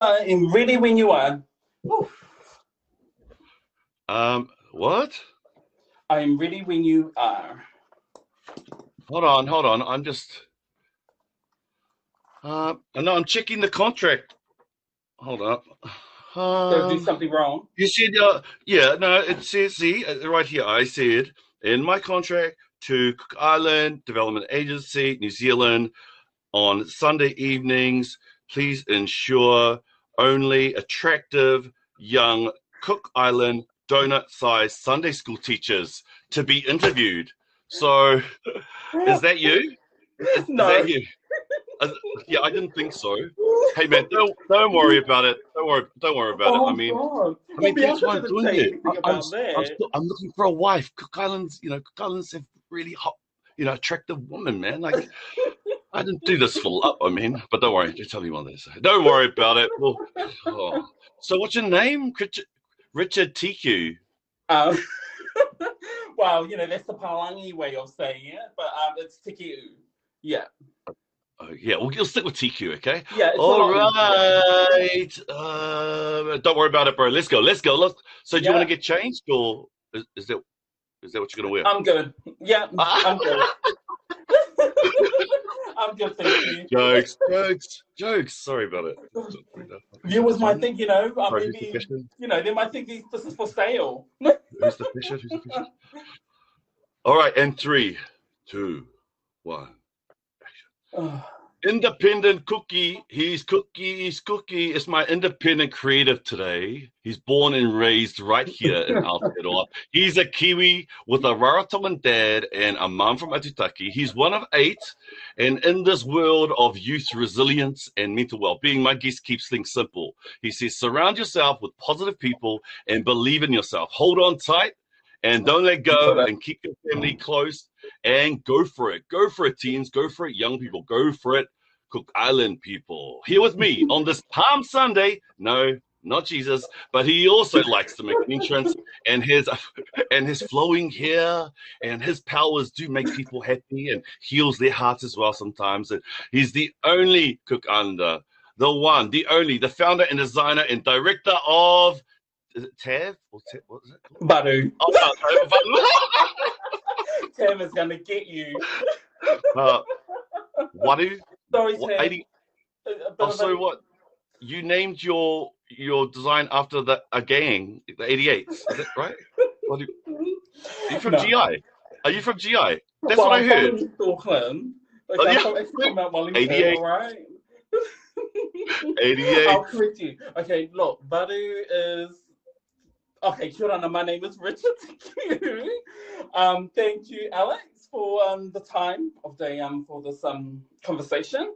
I'm ready when you are. Oof. Um, what? I'm ready when you are. Hold on, hold on. I'm just. Uh, no, I'm checking the contract. Hold up. Did I do Um, something wrong? you said, uh, yeah, no, it says, see, uh, right here, I said in my contract to Cook Island Development Agency, New Zealand, on Sunday evenings, please ensure only attractive young Cook Island donut sized Sunday school teachers to be interviewed. So, is that you? Is, No. is that you? Uh, yeah, I didn't think so. Hey man, don't don't worry about it. Don't worry, don't worry about oh, it. I mean, God. I mean, that's what I'm doing here. I- I'm. I'm, still, I'm looking for a wife. Cook Islands, you know, Cook Islands have really hot, you know, attractive woman, man. Like, I didn't do this for love. I mean, but don't worry. Just tell me what they say. Don't worry about it. Well, oh. So, what's your name? Richard, Richard TQ. Um, well, you know, that's the Palangi way of saying it, but um, it's Tiki Yeah. Oh, yeah, we'll, we'll stick with TQ, okay? Yeah. All right. a All lot easier. right. Uh, don't worry about it, bro. Let's go. Let's go. Let's. So, do you want to get changed, or is, is that is that what you're gonna wear? I'm good. Yeah, I'm good. I'm good, thank you. jokes, jokes, jokes. Sorry about it. Viewers might think, you uh, know, Sorry, who's the maybe, you know, they might think this is for sale. Who's the fisher? Who's the fisher? All right, and three, two, one. Ugh. Independent Cookie. He's Cookie. He's Cookie. It's my independent creative today. He's born and raised right here in Aotearoa. He's a Kiwi with a Rarotongan dad and a mum from Aitutaki. He's one of eight. And in this world of youth resilience and mental well-being, my guest keeps things simple. He says, surround yourself with positive people and believe in yourself. Hold on tight and don't let go and keep your family close and go for it. Go for it, teens. Go for it, young people. Go for it, Cook Island people. Here with me on this Palm Sunday. No, not Jesus, but he also likes to make an entrance, and his and his flowing hair and his powers do make people happy and heals their hearts as well sometimes. And he's the only Cook Islander, the one, the only, the founder and designer and director of. Is it TAV? Or Ta- what is it called? Badu, Oh, Tim is going to get you. uh, Wadu? Sorry, What, Tim. 80, A- a bit of also, a- what you named your your design after the a gang, the 88s, is that right? You, are you from No. GI? Are you from GI? That's Well, what I I'm heard. from Auckland. Like, Oh, I'm yeah. from, actually from Mount Wellington, 88. all right? 88. I'll correct you. Okay, look, Varu is. Okay, kia ora, my name is Richard Q. Um, thank you, Alex, for um, the time of day um, for this um, conversation.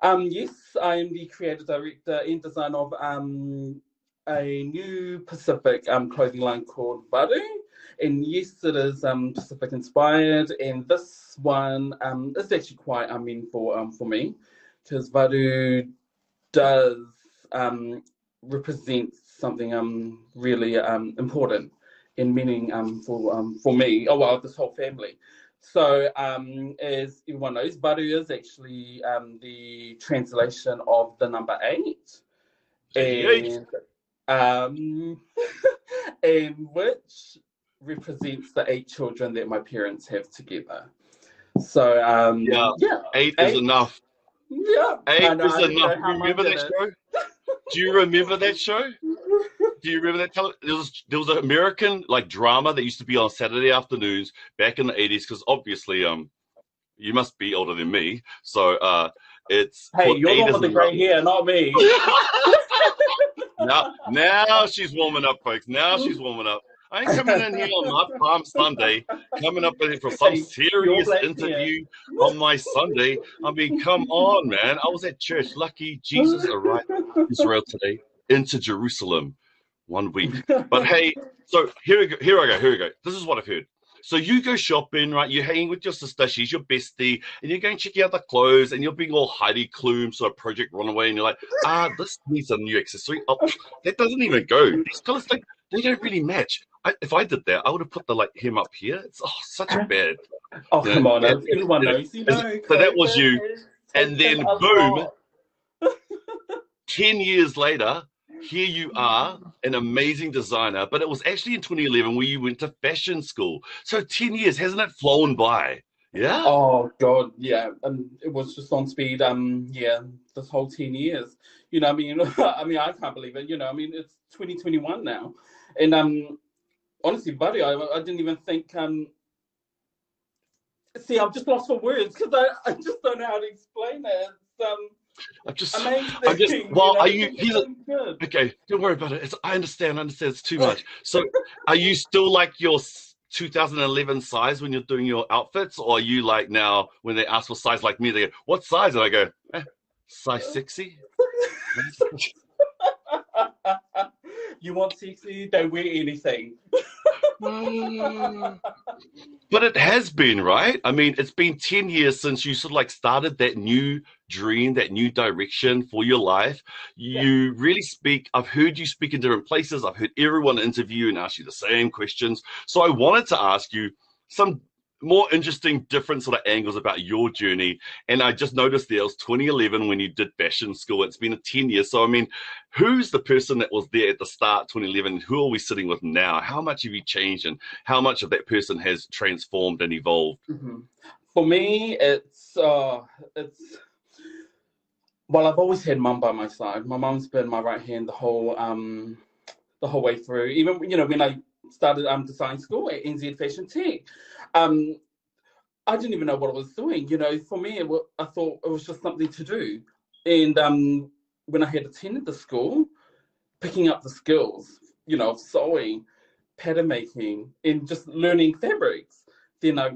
Um, yes, I am the creative director and designer of um, a new Pacific um, clothing line called Varu. And yes, it is um, Pacific inspired. And this one um, is actually quite um, meaningful um, for me because Varu does um, represent something um, really um, important in meaning um, for um, for me. Oh well, this whole family. So um, as everyone knows, Varu is actually um, the translation of the number eight, Eight. and um, and which represents the eight children that my parents have together. So um, Yeah. yeah, Eight is Eight. enough. yeah. Eight know, is I don't know enough. Remember that show? Do you remember that show? Do you remember that? Tele- there was there was an American like drama that used to be on Saturday afternoons back in the eighties. Because obviously, um, you must be older than me. So uh, it's Hey, you're the one with the grey hair, not me. now, now she's warming up, folks. Now she's warming up. I ain't coming in here on my Palm Sunday, coming up for some serious interview on my Sunday. I mean, come on, man. I was at church. Lucky Jesus arrived in Israel today into Jerusalem one week. But hey, so here we go. Here I go. Here we go. This is what I've heard. So you go shopping, right? You're hanging with your sister, she's your bestie, and you're going checking out the clothes, and you're being all Heidi Klum, sort of Project Runway, and you're like, ah, this needs a new accessory. Oh, that doesn't even go. These colors, like, they don't really match. I, if I did that, I would have put the like him up here. It's oh, such a bad. Oh, Yeah, come on. yeah, Everyone yeah. knows. You know, So that was you. And then boom. 10 years later, here you are, an amazing designer, but it was actually in 2011 where you went to fashion school. So 10 years, hasn't it flown by? Yeah. Oh God, yeah, and it was just on speed. Um, yeah, this whole ten years. You know, I mean, I mean, I can't believe it. You know, I mean, it's 2021 now, and um, honestly, buddy, I, I didn't even think. Um, see, I'm just lost for words because I, I just don't know how to explain it. It's um. I'm just, amazing. I'm just. Well, you know, are you? Here's a, good. okay. Don't worry about it. It's, I understand. I understand. It's too much. So, are you still like your 2011 size when you're doing your outfits, or are you like now when they ask for size like me, they go, "What size?" And I go, eh, "Size 60." you want sexy? Don't wear anything. Mm. But it has been, right? I mean, it's been 10 years since you sort of like started that new dream, that new direction for your life. You really speak, I've heard you speak in different places. I've heard everyone interview and ask you the same questions. So I wanted to ask you some more interesting, different sort of angles about your journey. And I just noticed there was 2011 when you did fashion school. It's been a 10 years. So, I mean, who's the person that was there at the start 2011 who are we sitting with now how much have you changed and how much of that person has transformed and evolved Mhm. For me, it's uh, it's well, I've always had mum by my side. My mum's been my right hand the whole um the whole way through. Even you know when I started um design school at NZ Fashion Tech, um, I didn't even know what I was doing. You know, for me, it wa- I thought it was just something to do. And um, when I had attended the school, picking up the skills, you know, of sewing, pattern making, and just learning fabrics, then I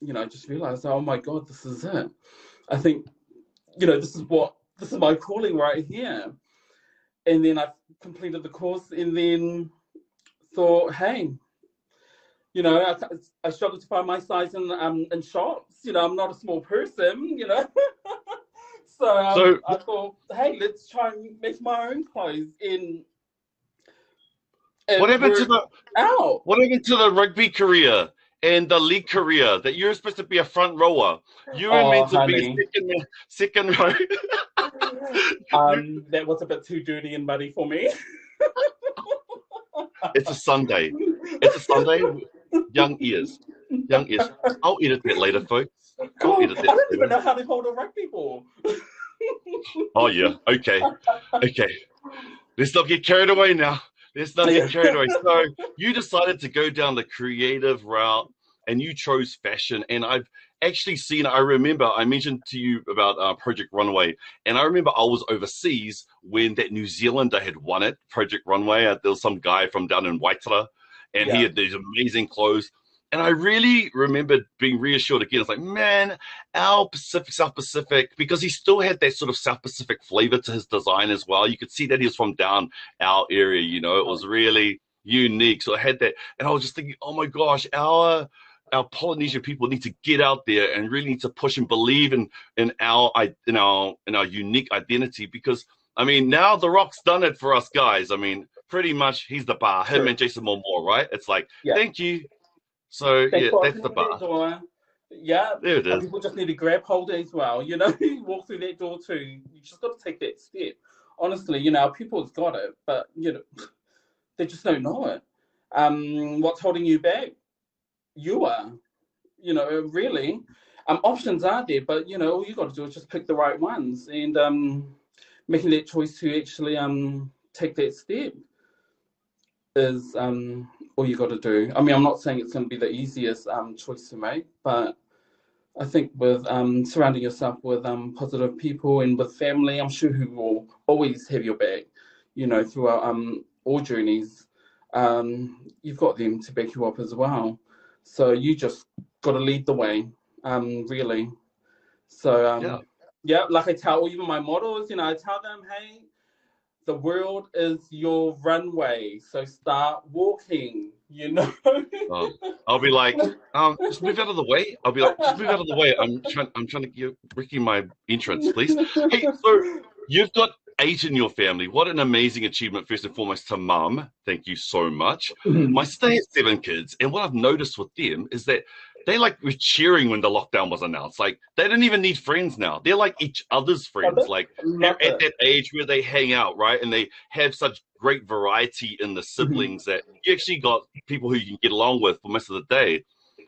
you know, just realized, oh my God, this is it. I think, you know, this is what, this is my calling right here. And then I completed the course and then thought, hey, you know, I, I struggled to find my size in, um, in shops. You know, I'm not a small person, you know. so, um, So- I thought, hey, let's try and make my own clothes in. what happened to the out? what happened to the rugby career and the league career that you're supposed to be a front rower you were Oh, meant to honey. be second second row Um, that was a bit too dirty and muddy for me. it's a sunday it's a sunday young ears. Young ears. I'll edit that later folks. God, edit I don't even know how to hold a rugby ball. oh yeah. Okay. Okay. Let's not get carried away now. Let's not get carried away. So you decided to go down the creative route and you chose fashion. And i've actually seen i remember i mentioned to you about uh, project runway. And i remember i was overseas when that new zealander had won it project runway. Uh, there was some guy from down in waitara and he had these amazing clothes. And i really remembered being reassured again. It's like man our pacific south pacific because he still had that sort of south pacific flavor to his design as well. You could see that he was from down our area you know? It was really unique. So i had that and i was just thinking oh my gosh our our Polynesian people need to get out there and really need to push and believe in in our i- in our in our unique identity. Because I mean now the Rock's done it for us guys. I mean pretty much he's the bar. Him Sure. and Jason Momoa, right? It's like Yeah. thank you. So Thanks yeah, that's the that bar. Yeah, There it is. and people just need to grab hold as well. You know, you walk through that door too. You just got to take that step. Honestly, you know, people's got it, but you know, they just don't know it. Um, what's holding you back? You are. You know, really. Um, options are there, but you know, all you got to do is just pick the right ones and um, making that choice to actually um take that step is um all you got to do. I mean, I'm not saying it's going to be the easiest um choice to make, but I think with um surrounding yourself with um positive people and with family, I'm sure who will always have your back. You know, throughout um all journeys, um you've got them to back you up as well. So you just got to lead the way, um really. So um Yeah. yeah, like I tell even my models, you know, I tell them, hey, the world is your runway, so start walking. You know. Um, I'll be like, um, just move out of the way. I'll be like, just move out of the way. I'm trying. I'm trying to get Ricky my entrance, please. Hey, so you've got eight in your family. What an amazing achievement, first and foremost, to mum. Thank you so much. My stay has seven kids, and what I've noticed with them is that they like were cheering when the lockdown was announced. Like they didn't even need friends now. They're like each other's friends. Like they're at that age where they hang out, right? And they have such great variety in the Mm-hmm. siblings that you actually got people who you can get along with for most of the day.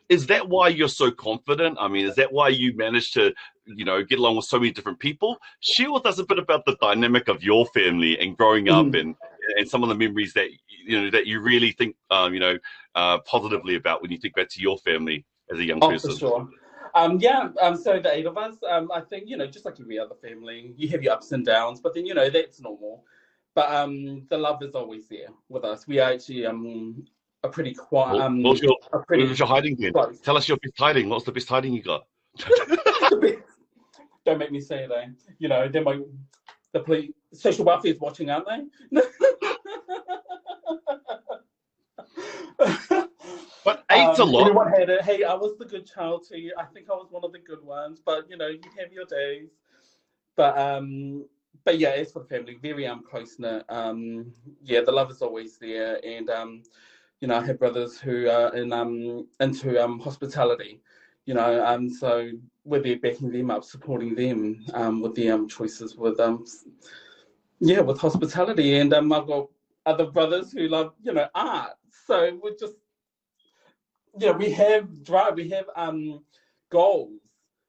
Is that why you're so confident? I mean, is that why you managed to, you know, get along with so many different people? Share with us a bit about the dynamic of your family and growing up Mhm. and and some of the memories that you know that you really think um, you know uh, positively about when you think back to your family as a young Oh, person. for sure. Um, yeah, um, so the eight of us, um, I think, you know, just like every other family, you have your ups and downs, but then, you know, that's normal. But um, the love is always there with us. We are actually um, a pretty quiet, um, what was your, a what was your hiding then? close. Tell us your best hiding. What's the best hiding you got? Don't make me say it, eh? You know, then my, the police, social welfare is watching, aren't they? Eight's Um, a lot. Had it. Hey, I was the good child to you. I think I was one of the good ones, but you know, you have your days. But um, but yeah, it's for the family, very um close knit. Um, yeah, the love is always there, and um, you know, I have brothers who are in um into um hospitality. You know, um, so we're there backing them up, supporting them um with their um choices with um yeah with hospitality, and um I've got other brothers who love you know art. So we're just you know, we have drive, we have um goals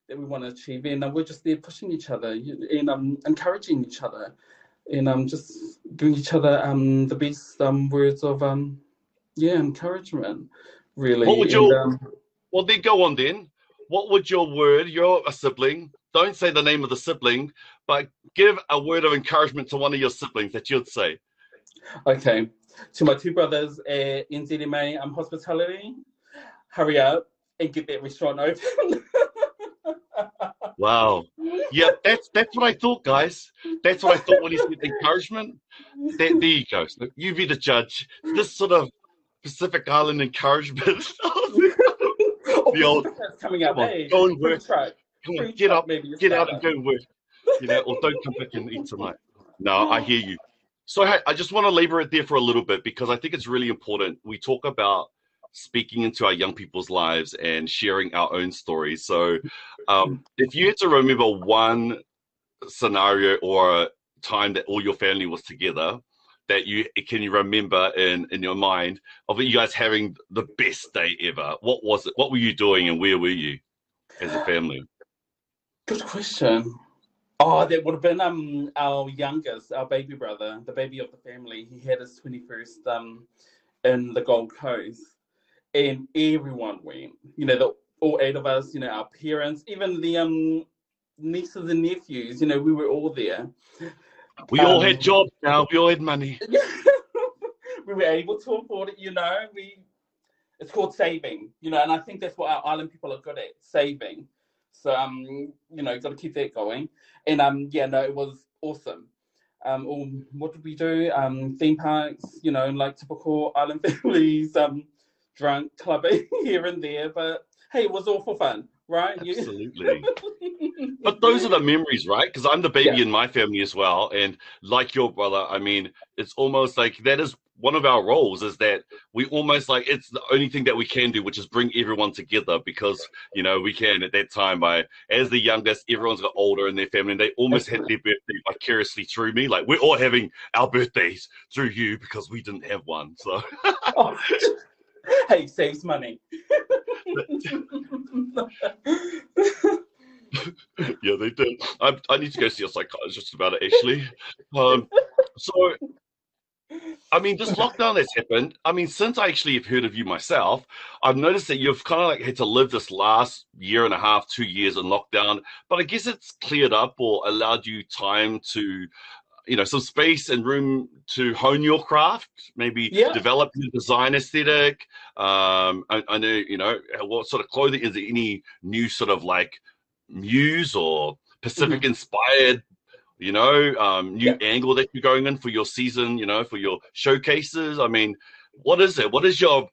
that we want to achieve, and um, we're just there pushing each other and um encouraging each other, and um just giving each other um the best um words of um yeah encouragement, really. What would And, um, Well, then go on then. What would your word? You're a sibling. Don't say the name of the sibling, but give a word of encouragement to one of your siblings that you'd say. okay, to my two brothers at NZMA um hospitality, hurry up and get that restaurant open. Wow. Yeah, that's that's what I thought, guys. That's what I thought when he said encouragement. There, there you go. So you be the judge. This sort of Pacific Island encouragement. the old- That's coming up. come on, hey, go and work. truck, Come on, get up, maybe get out and go and work. You know, or don't come back and eat tonight. No, I hear you. So hey, I just want to labor it there for a little bit because I think it's really important. We talk about speaking into our young people's lives and sharing our own stories. So, um, if you had to remember one scenario or a time that all your family was together, that you can you remember in in your mind of you guys having the best day ever, what was it? What were you doing and where were you as a family? Good question. Oh, that would have been um our youngest, our baby brother, the baby of the family. He had his twenty first um in the Gold Coast, and everyone went. You know, the all eight of us. You know, our parents, even the um nieces and nephews. You know, we were all there. We all Um, had jobs now. We all had money. we were able to afford it. You know, we it's called saving. You know, and I think that's what our island people are good at saving. So um, you know, got to keep that going. And um, yeah, no, it was awesome. Um, all, what did we do? Um, theme parks. You know, like typical island families. Um, drunk clubbing here and there, but hey, it was all for fun, right? Absolutely. But those are the memories, right? Because I'm the baby Yeah. in my family as well, and like your brother, I mean, it's almost like that is one of our roles is that we almost like it's the only thing that we can do, which is bring everyone together because you know we can at that time. By as the youngest, everyone's got older in their family, and they almost had their birthday vicariously through me. Like we're all having our birthdays through you because we didn't have one. So Oh, hey, saves money. yeah, they did. I, I need to go see a psychologist about it actually. Um, so, I mean, this lockdown that's happened. I mean, since I actually have heard of you myself, I've noticed that you've kind of like had to live this last year and a half, two years in lockdown. But I guess it's cleared up or allowed you time to, you know, some space and room to hone your craft, maybe Yeah. develop your design aesthetic. Um, I, I know, you know, what sort of clothing is there any new sort of like muse or Pacific inspired, you know, um, new angle that you're going in for your season, you know, for your showcases? I mean, what is it? What is your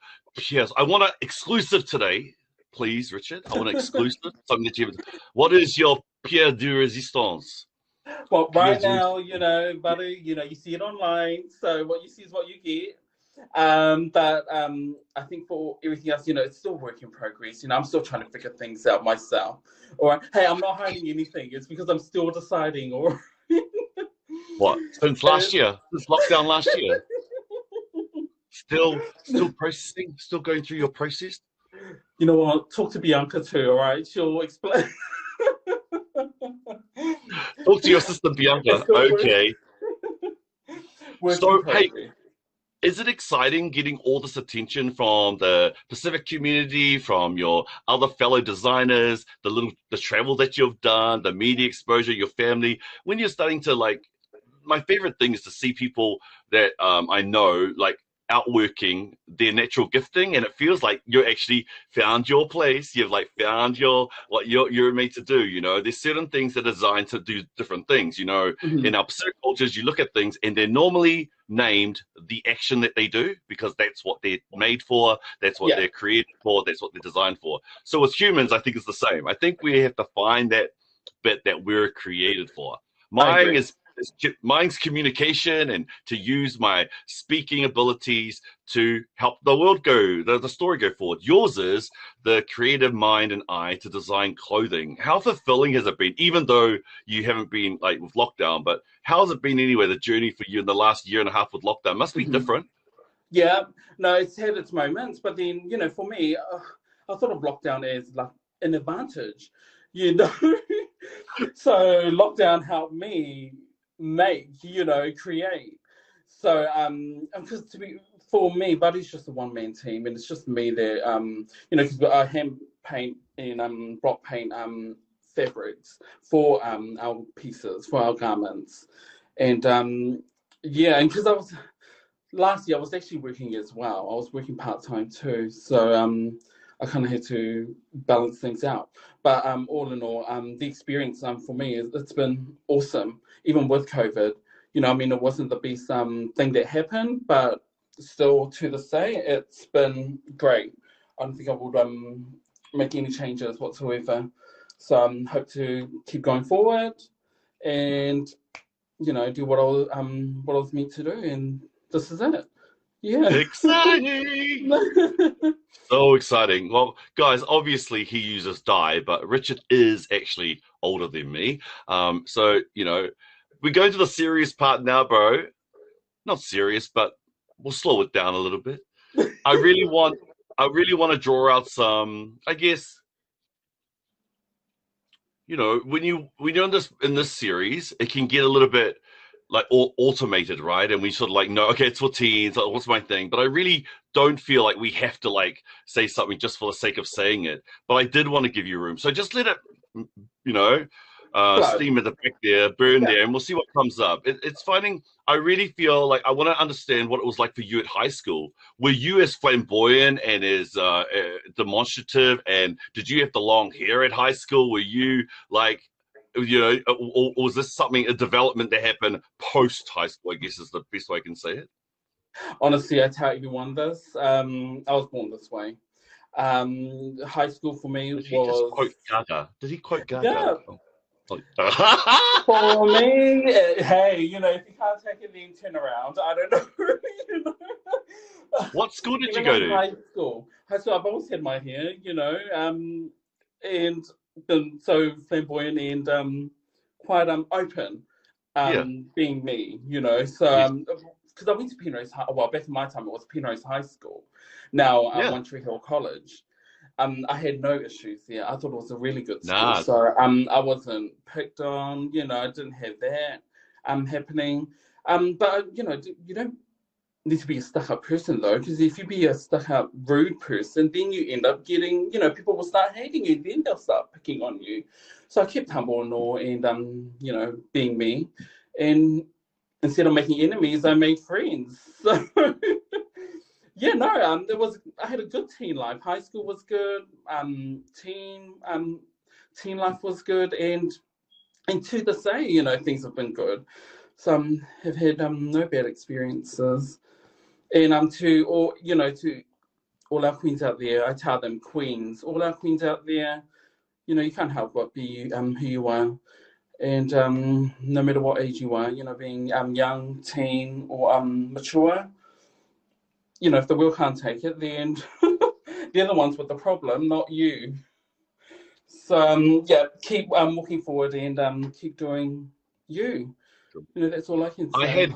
yes? I want an exclusive today, please, Richard. I want an exclusive. something that you. What is your pierre de resistance? Well, right now, you know, buddy, you know, you see it online. So what you see is what you get. Um, but um, I think for everything else, you know, it's still work in progress. You know, I'm still trying to figure things out myself. Or hey, I'm not hiding anything. It's because I'm still deciding. Or what? Since last year, since lockdown last year, still, still processing, still going through your process. You know what? Talk to Bianca too. All right, she'll explain. Talk to your sister Bianca. Okay. so hey is it exciting getting all this attention from the Pacific community, from your other fellow designers, the little the travel that you've done, the media exposure, your family? When you're starting to like, my favorite thing is to see people that um, I know like outworking their natural gifting and it feels like you're actually found your place. You've like found your what you're you're made to do you know? There's certain things that are designed to do different things you know? Mm-hmm. in our Pacific cultures you look at things and they're normally named the action that they do because that's what they're made for that's what yeah. they're created for that's what they're designed for. So as humans i think it's the same. I think we have to find that bit that we're created for. Mine is mine's communication and to use my speaking abilities to help the world go, the, the story go forward. Yours is the creative mind and eye to design clothing. How fulfilling has it been, even though you haven't been like with lockdown, but how's it been anyway, the journey for you in the last year and a half with lockdown? Must be mm-hmm. different. Yeah, no, it's had its moments, but then, you know, for me, uh, I thought of lockdown as like an advantage, you know. so lockdown helped me make, you know, create. So, um, because to be for me, Varu's just a one man team, and it's just me there. Um, you know, because I hand paint in um block paint um fabrics for um our pieces for our garments, and um yeah, and because I was last year I was actually working as well. I was working part time too, so um I kind of had to balance things out. But um, all in all, um, the experience um, for me is it's been awesome, even with COVID. You know, I mean, it wasn't the best um, thing that happened, but still, to this day, it's been great. I don't think I would um, make any changes whatsoever. So I um, hope to keep going forward and you know do what I was, um what I was meant to do, and this is it. Yeah. Exciting. so exciting. Well, guys, obviously he uses dye, but Richard is actually older than me. Um, so, you know, we go into the serious part now, bro. Not serious, but we'll slow it down a little bit. I really want I really want to draw out some, I guess, you know, when you when you're in this in this series, it can get a little bit like all automated, right? And we sort of like no, okay, it's for teens. Like, what's my thing? But I really don't feel like we have to like say something just for the sake of saying it. But I did want to give you room, so just let it, you know, uh, steam at the back there, burn yeah. there, and we'll see what comes up. It, it's finding. I really feel like I want to understand what it was like for you at high school. Were you as flamboyant and as uh, uh, demonstrative? And did you have the long hair at high school? Were you like you know, or, or was this something a development that happened post high school? I guess is the best way I can say it. Honestly, I tell everyone this. Um, I was born this way. Um, high school for me Did was. quote Gaga? Did he quote Gaga? Yeah. for me, eh, hey, you know, if you can't take it, then turn around. I don't know. you know? What school did you go to? High school. High school. I've always had my hair, you know, um, and been so flamboyant and um, quite um, open, um, yeah. being me, you know. So, because um, I went to Penrose High, well, back in my time, it was Penrose High School. Now, um, yeah. One Tree Hill College. Um, I had no issues there. I thought it was a really good school. Nah. So um, I wasn't picked on, you know, I didn't have that um, happening. Um, but, you know, you don't need to be a stuck up person though, because if you be a stuck up rude person, then you end up getting, you know, people will start hating you, then they'll start picking on you. So I kept humble and all and um, you know, being me. And instead of making enemies, I made friends. So yeah, no, um there was I had a good teen life. High school was good, um, teen um teen life was good and and to the say, you know, things have been good. Some have had um, no bad experiences and um to all you know to all our queens out there, I tell them queens, all our queens out there, you know, you can't help but be um who you are. And um, no matter what age you are, you know, being um, young, teen, or um, mature, you know, if the wheel can't take it, then they're the ones with the problem, not you. So um, yeah, keep um, walking forward and um, keep doing you. You know, that's all I can say. I had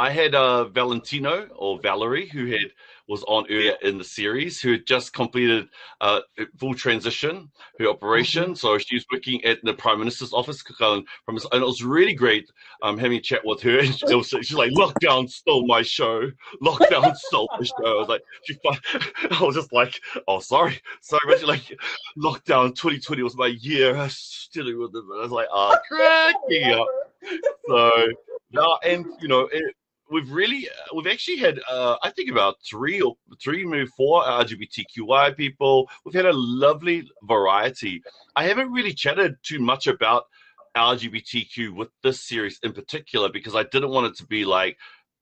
I had uh, Valentino or Valerie who had was on earlier in the series who had just completed uh, full transition, her operation. Mm-hmm. So she was working at the Prime Minister's office, from and it was really great um, having a chat with her. And was, she's like, "Lockdown stole my show. Lockdown stole my show." I was like, she, I was just like, "Oh, sorry, sorry," but she's like, "Lockdown 2020 was my year." I was with them. I was like, "Ah, oh, cracking up." So. No, and you know, it, we've really uh, we've actually had uh, I think about three or three maybe four LGBTQI people. We've had a lovely variety. I haven't really chatted too much about LGBTQ with this series in particular because I didn't want it to be like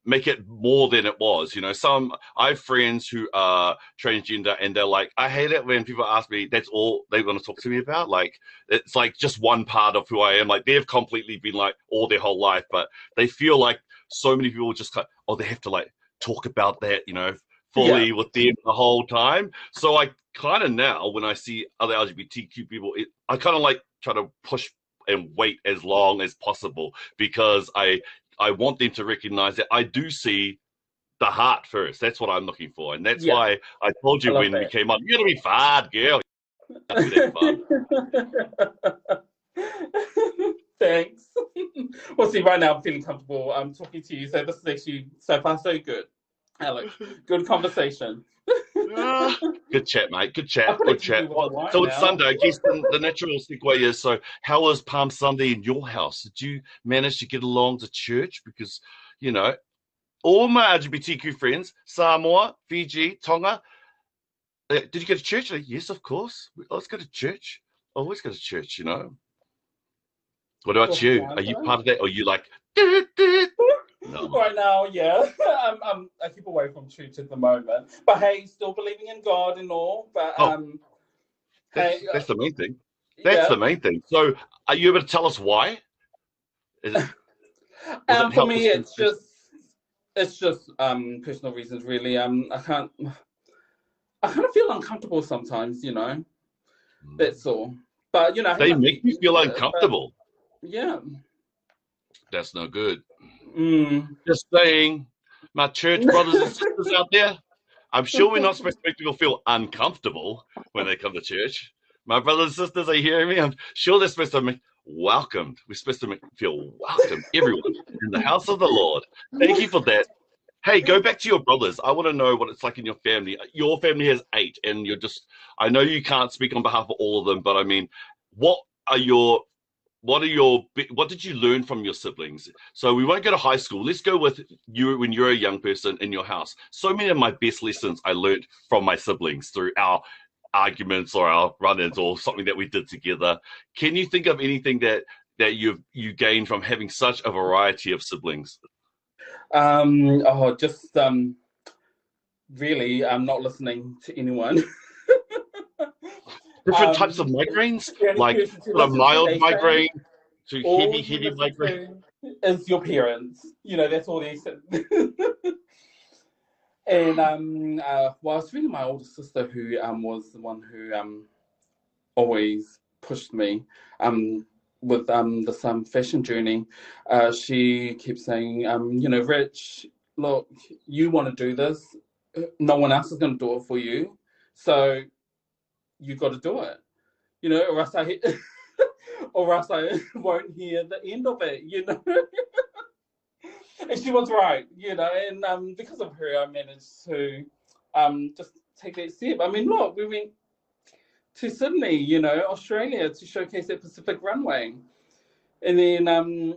make it more than it was. You know, some I have friends who are transgender and they're like, I hate it when people ask me that's all they want to talk to me about. Like it's like just one part of who I am. Like they've completely been like all their whole life, but they feel like so many people just like, oh, they have to like talk about that, you know, fully yeah. with them the whole time. So I kind of now, when I see other LGBTQ people, it, I kind of like try to push and wait as long as possible because I I want them to recognize that I do see the heart first. That's what I'm looking for, and that's yeah. why I told you I when that. we came up, you're gonna be fine, girl. Thanks. well, see, right now I'm feeling comfortable. I'm talking to you, so this is actually so far so good. Alex, good conversation. uh, good chat, mate. Good chat. Good chat. Well, so now. it's Sunday. I guess the, the, natural segue is so, how was Palm Sunday in your house? Did you manage to get along to church? Because, you know, all my LGBTQ friends, Samoa, Fiji, Tonga, uh, did you go to church? Yes, of course. Let's go to church. Always go to church, you know. What about you? Are you part of that? Or are you like, no. right now, yeah. I'm, I'm, I keep away from church at the moment. But hey, still believing in God and all. But oh, um, that's, hey, that's the main thing. That's yeah. the main thing. So, are you able to tell us why? Is it, um, for me, it's just it's just um personal reasons, really. Um, I can't. I kind of feel uncomfortable sometimes, you know. Hmm. That's all. But you know, they make me feel uncomfortable. Yeah. That's no good. Mm. Just saying, my church brothers and sisters out there, I'm sure we're not supposed to make people feel uncomfortable when they come to church. My brothers and sisters are hearing me. I'm sure they're supposed to make welcomed. We're supposed to make feel welcome, everyone in the house of the Lord. Thank you for that. Hey, go back to your brothers. I want to know what it's like in your family. Your family has eight, and you're just, I know you can't speak on behalf of all of them, but I mean, what are your what are your what did you learn from your siblings? So we won't go to high school. Let's go with you when you're a young person in your house. So many of my best lessons i learned from my siblings through our arguments or our run-ins or something that we did together. Can you think of anything that that you've you gained from having such a variety of siblings? Um oh just um really i'm not listening to anyone different um, types of migraines, like a mild migraine to heavy, heavy migraine. Is your parents, you know, that's all they said. and um, uh, well, it's really my older sister who um was the one who um always pushed me um with um the um fashion journey. Uh, she keeps saying um you know Rich, look, you want to do this, no one else is going to do it for you, so you got to do it, you know, or else I, or else I won't hear the end of it, you know. and she was right, you know, and um, because of her, I managed to um, just take that step. I mean, look, we went to Sydney, you know, Australia, to showcase that Pacific runway, and then um,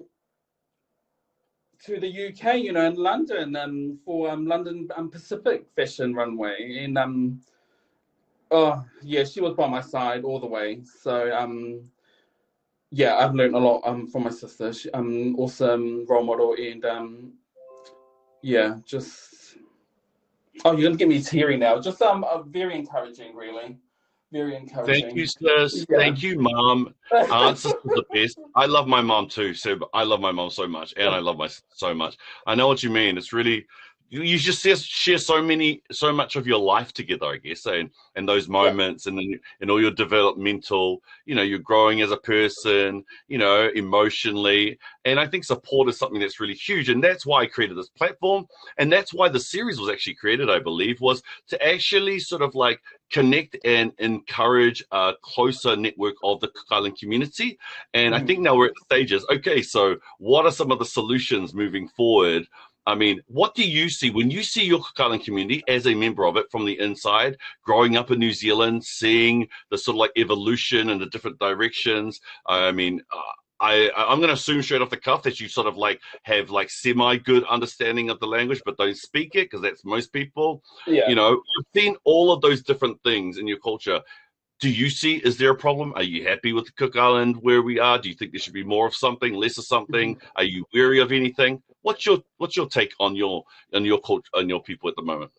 to the UK, you know, in London, um, for um, London um, Pacific Fashion Runway, and um, Oh yeah, she was by my side all the way. So um, yeah, I've learned a lot um from my sister. She, um, awesome role model, and um, yeah, just oh, you're gonna get me teary now. Just um, uh, very encouraging, really. Very encouraging. Thank you, sis. Yeah. Thank you, mom. Answers to the best. I love my mom too. So I love my mom so much, and I love my so much. I know what you mean. It's really you, just share, share so many so much of your life together i guess and and those moments yeah. and and all your developmental you know you're growing as a person you know emotionally and i think support is something that's really huge and that's why i created this platform and that's why the series was actually created i believe was to actually sort of like connect and encourage a closer network of the Cook Island community. And mm. I think now we're at the stages. Okay, so what are some of the solutions moving forward I mean, what do you see when you see your Island community as a member of it from the inside, growing up in New Zealand, seeing the sort of like evolution and the different directions? I mean, uh, I, I'm going to assume straight off the cuff that you sort of like have like semi good understanding of the language, but don't speak it because that's most people. Yeah. You know, you've seen all of those different things in your culture do you see is there a problem? Are you happy with the cook island where we are? Do you think there should be more of something less of something? Mm-hmm. are you weary of anything? What's your what's your take on your on your culture on your people at the moment?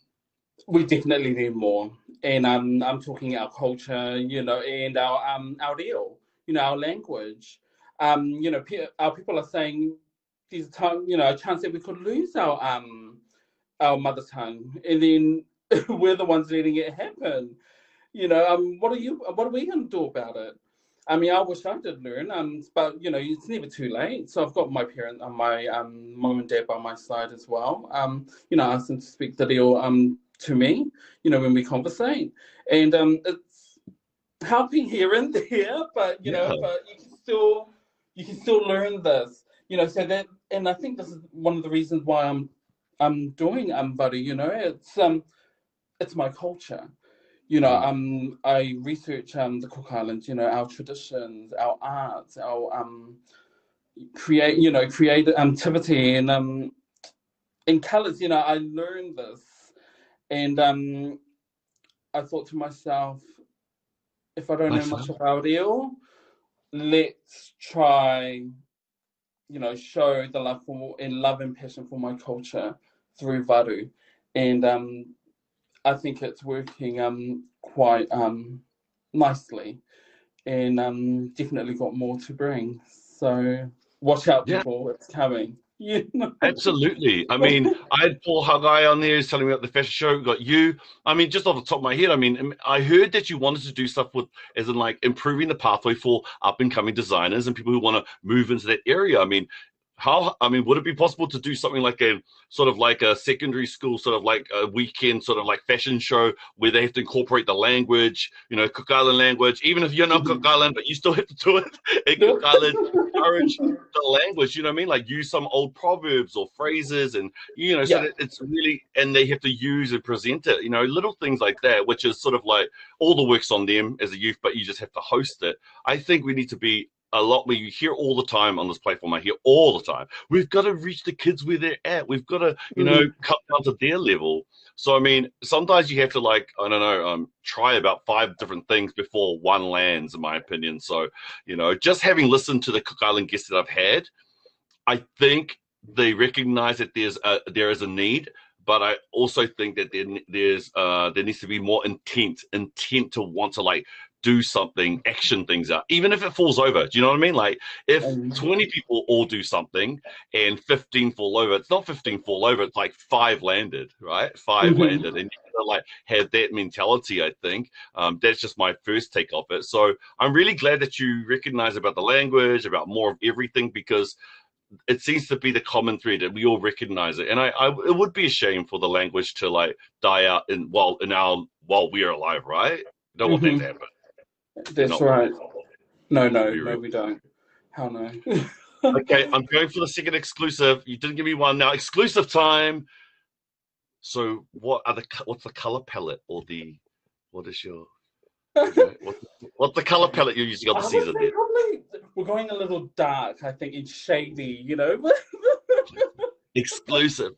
We definitely need more. And um, i'm talking our culture you know and our um our deal you know our language. Um you know our people are saying there's time you know a chance that we could lose our um our mother tongue. And then we're the ones letting it happen you know, um, what are you? What are we going to do about it? I mean, I wish I did learn, um, but you know, it's never too late. So I've got my parent, and my um, mom and dad by my side as well. Um, you know, I ask them to speak the deal um to me. You know, when we conversate, and um, it's helping here and there, but you yeah. know, but you can still you can still learn this. You know, so that, and I think this is one of the reasons why I'm I'm doing um Varu. You know, it's um it's my culture you know, mm. um, I research um, the Cook Islands, you know, our traditions, our arts, our um, create, you know, create activity and um, in colors. You know, I learned this, and um, I thought to myself, if I don't know much about it, let's try, you know, show the love for and love and passion for my culture through Varu, and um, I think it's working um, quite um, nicely, and um, definitely got more to bring. So watch out, people! Yeah. It's coming. You know? Absolutely. I mean, I had Paul Hagai on there he's telling me about the fashion show. Got you. I mean, just off the top of my head, I mean, I heard that you wanted to do stuff with, as in like improving the pathway for up and coming designers and people who want to move into that area. I mean, how i mean would it be possible to do something like a sort of like a secondary school sort of like a weekend sort of like fashion show where they have to incorporate the language you know cook island language? Even if you're not cook mm-hmm. island but you still have to do it in cook island encourage the language you know what i mean? Like use some old proverbs or phrases and you know so yeah. that it's really and they have to use and present it you know little things like that which is sort of like all the work's on them as a youth but you just have to host it. I think we need to be a lot where you hear all the time on this platform. I hear all the time. We've got to reach the kids where they're at. We've got to, you know, mm-hmm. come down to their level. So I mean, sometimes you have to like, I don't know, um, try about five different things before one lands, in my opinion. So, you know, just having listened to the Cook Island guests that I've had, I think they recognize that there's a there is a need but I also think that there, there's uh, there needs to be more intent, intent to want to like do something, action things out, even if it falls over. Do you know what I mean? Like if 20 people all do something and 15 fall over, it's not 15 fall over, it's like five landed, right? 5 mm-hmm. landed. And you like have that mentality, I think. Um, that's just my first take of it. So I'm really glad that you recognize about the language, about more of everything, because it seems to be the common thread that we all recognize it and I, I, it would be a shame for the language to like die out in while in our while we are alive right don't want mm-hmm. that to happen that's right. No, no, no, we don't. How no? okay, I'm going for the second exclusive. You didn't give me one now. Exclusive time. So, what are the what's the color palette or the what is your what, what's the color palette you're using on the season? There? Probably, we're going a little dark. I think it's shady. You know. Exclusive.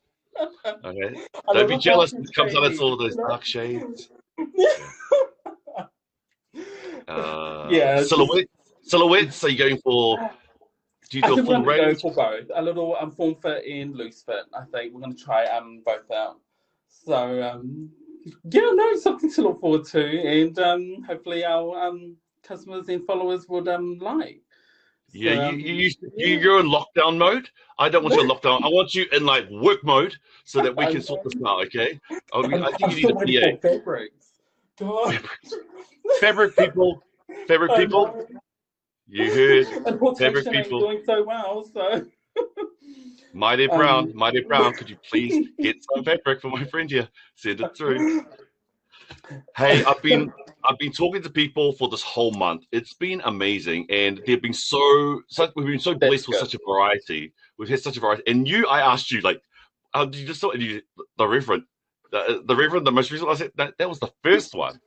Okay. Don't be jealous. It comes out. It's all those dark shades. Uh, yeah. Silhouette, silhouettes. Are you going for? Do you do a full range? Go for both. A little um, form fit and loose fit. I think we're going to try um both out. So um, yeah, no, something to look forward to, and um, hopefully our um customers and followers would um like. Yeah, So, you, um, you, you, yeah. you, you're in lockdown mode. I don't want you in lockdown. I want you in like work mode so that we can sort this out, okay? I, I'm, I I'm think you need a for fabrics. God. PA. Fabric people, fabric I people, know. you heard. Importation ain't people. doing so well, so. Mighty Um, Brown, Mighty Brown, could you please get some fabric for my friend here? Send it through. Hey, I've been I've been talking to people for this whole month. It's been amazing, and they've been so such. We've been so That's blessed with such a variety. We've had such a variety. And you, I asked you like, uh, did you just thought you the Reverend, the, the Reverend, the most recent. I said that that was the first one.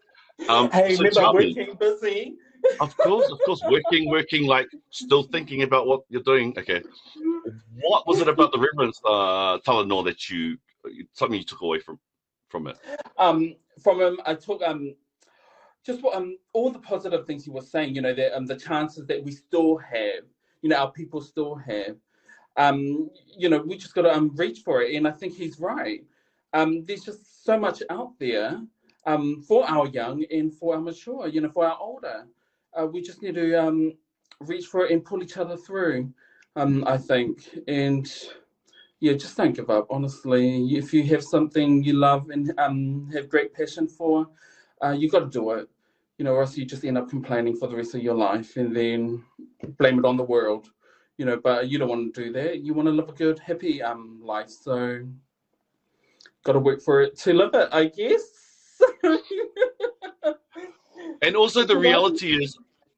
Um, Hey, so remember working busy? of course, of course, working, working, like still thinking about what you're doing. Okay, what was it about the Reverend's uh, Talanoa that you something you took away from from it? um from him i took um just what um all the positive things he was saying you know that um the chances that we still have you know our people still have um you know we just got to um reach for it and i think he's right um there's just so much out there um for our young and for our mature you know for our older uh, we just need to um reach for it and pull each other through um i think and yeah, just don't give up. Honestly, if you have something you love and um, have great passion for, uh, you got to do it. You know, or else you just end up complaining for the rest of your life and then blame it on the world. You know, but you don't want to do that. You want to live a good, happy um life. So, got to work for it to live it, I guess. And also the reality is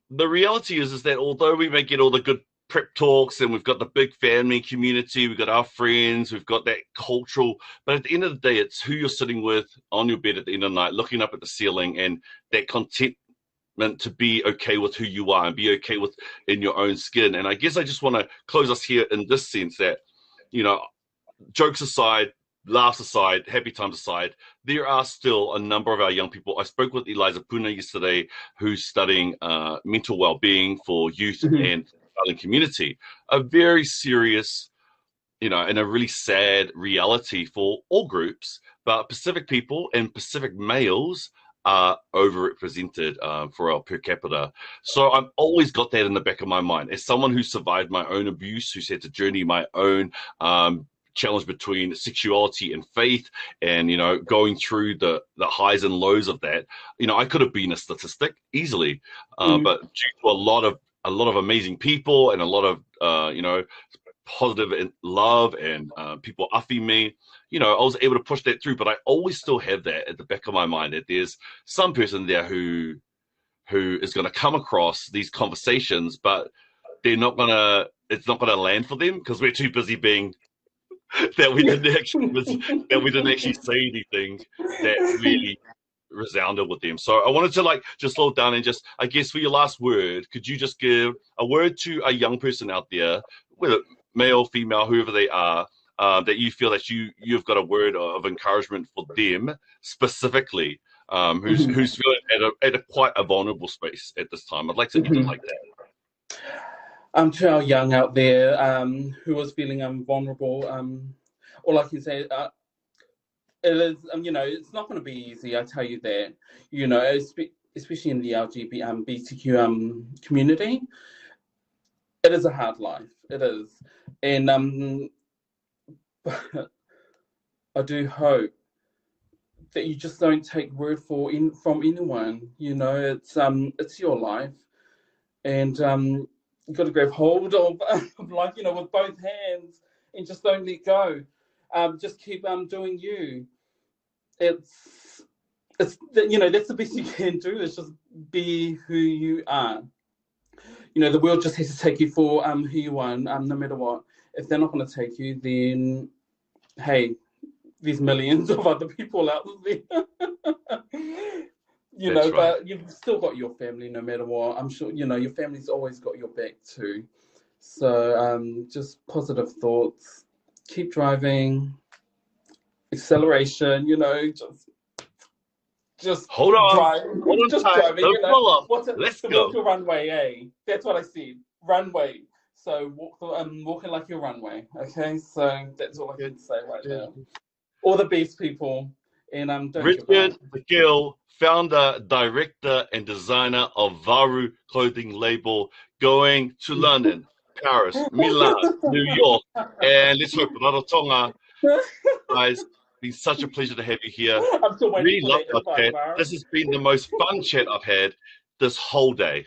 the reality is is that although we may get all the good prep talks and we've got the big family community, we've got our friends, we've got that cultural, but at the end of the day, it's who you're sitting with on your bed at the end of the night, looking up at the ceiling and that contentment to be okay with who you are and be okay with in your own skin. And I guess I just want to close us here in this sense that, you know, jokes aside, laughs aside, happy times aside, there are still a number of our young people. I spoke with Eliza Puna yesterday, who's studying uh, mental well-being for youth Mhm. and Island community. A very serious, you know, and a really sad reality for all groups. But Pacific people and Pacific males are overrepresented uh, for our per capita. So I've always got that in the back of my mind. As someone who survived my own abuse, who's had to journey my own um, challenge between sexuality and faith and you know going through the the highs and lows of that you know i could have been a statistic easily uh, Mhm. but due to a lot of a lot of amazing people and a lot of uh, you know positive and love and uh, people upping me you know i was able to push that through but i always still have that at the back of my mind that there's some person there who who is going to come across these conversations but they're not going to it's not going to land for them because we're too busy being that we didn't actually that we didn't actually say anything that really resounded with them. So I wanted to like just slow down and just I guess for your last word, could you just give a word to a young person out there, whether male, female, whoever they are, uh, that you feel that you you've got a word of encouragement for them specifically, um, who's Mhm. who's feeling at a at a quite a vulnerable space at this time. I'd like to Mhm. like that. Um, to our young out there um, who was feeling um, vulnerable, um, all I can say, uh, it is, um, you know, it's not going to be easy. I tell you that, you know, especially in the LGBT um, BTQ um, community, it is a hard life. It is, and um, I do hope that you just don't take word for in from anyone. You know, it's um, it's your life, and um, you got to grab hold of, life, you know, with both hands, and just don't let go. Um, just keep um doing you. It's it's you know that's the best you can do is just be who you are. You know the world just has to take you for um who you are, um no matter what. If they're not going to take you, then hey, there's millions of other people out there. you That's know, right. but you've still got your family no matter what. I'm sure you know your family's always got your back too. So um, just positive thoughts. Keep driving. Acceleration, you know, just just Hold on. drive. Hold on just tight. driving. Don't You know, pull up. what's it? Let's go. walk runway, eh? That's what I said. Runway. So walk the um walking like your runway. Okay, so that's all I can say right now. All the best, people, And um, Richard. McGill, founder, director, and designer of Varu clothing label, going to London, Paris, Milan, New York, and let's hope Rarotonga. Guys, been such a pleasure to have you here. I'm still waiting Really love our chat. This has been the most fun chat I've had this whole day.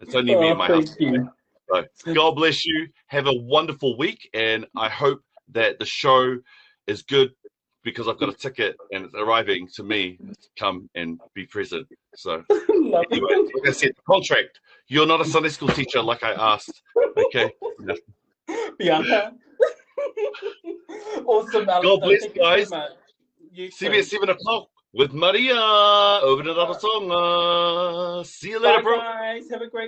It's only me Oh, and my husband. So, God bless you. Have a wonderful week, and I hope that the show is good because I've got a ticket and it's arriving to me to come and be present. So, anyway, like I said, contract. You're not a Sunday school teacher, like I asked. Okay. Bianca. awesome, Alex. God bless, Thank guys. You See me at seven o'clock with Maria over in Rarotonga. Uh, see you later, Bye, bro. guys. Have a great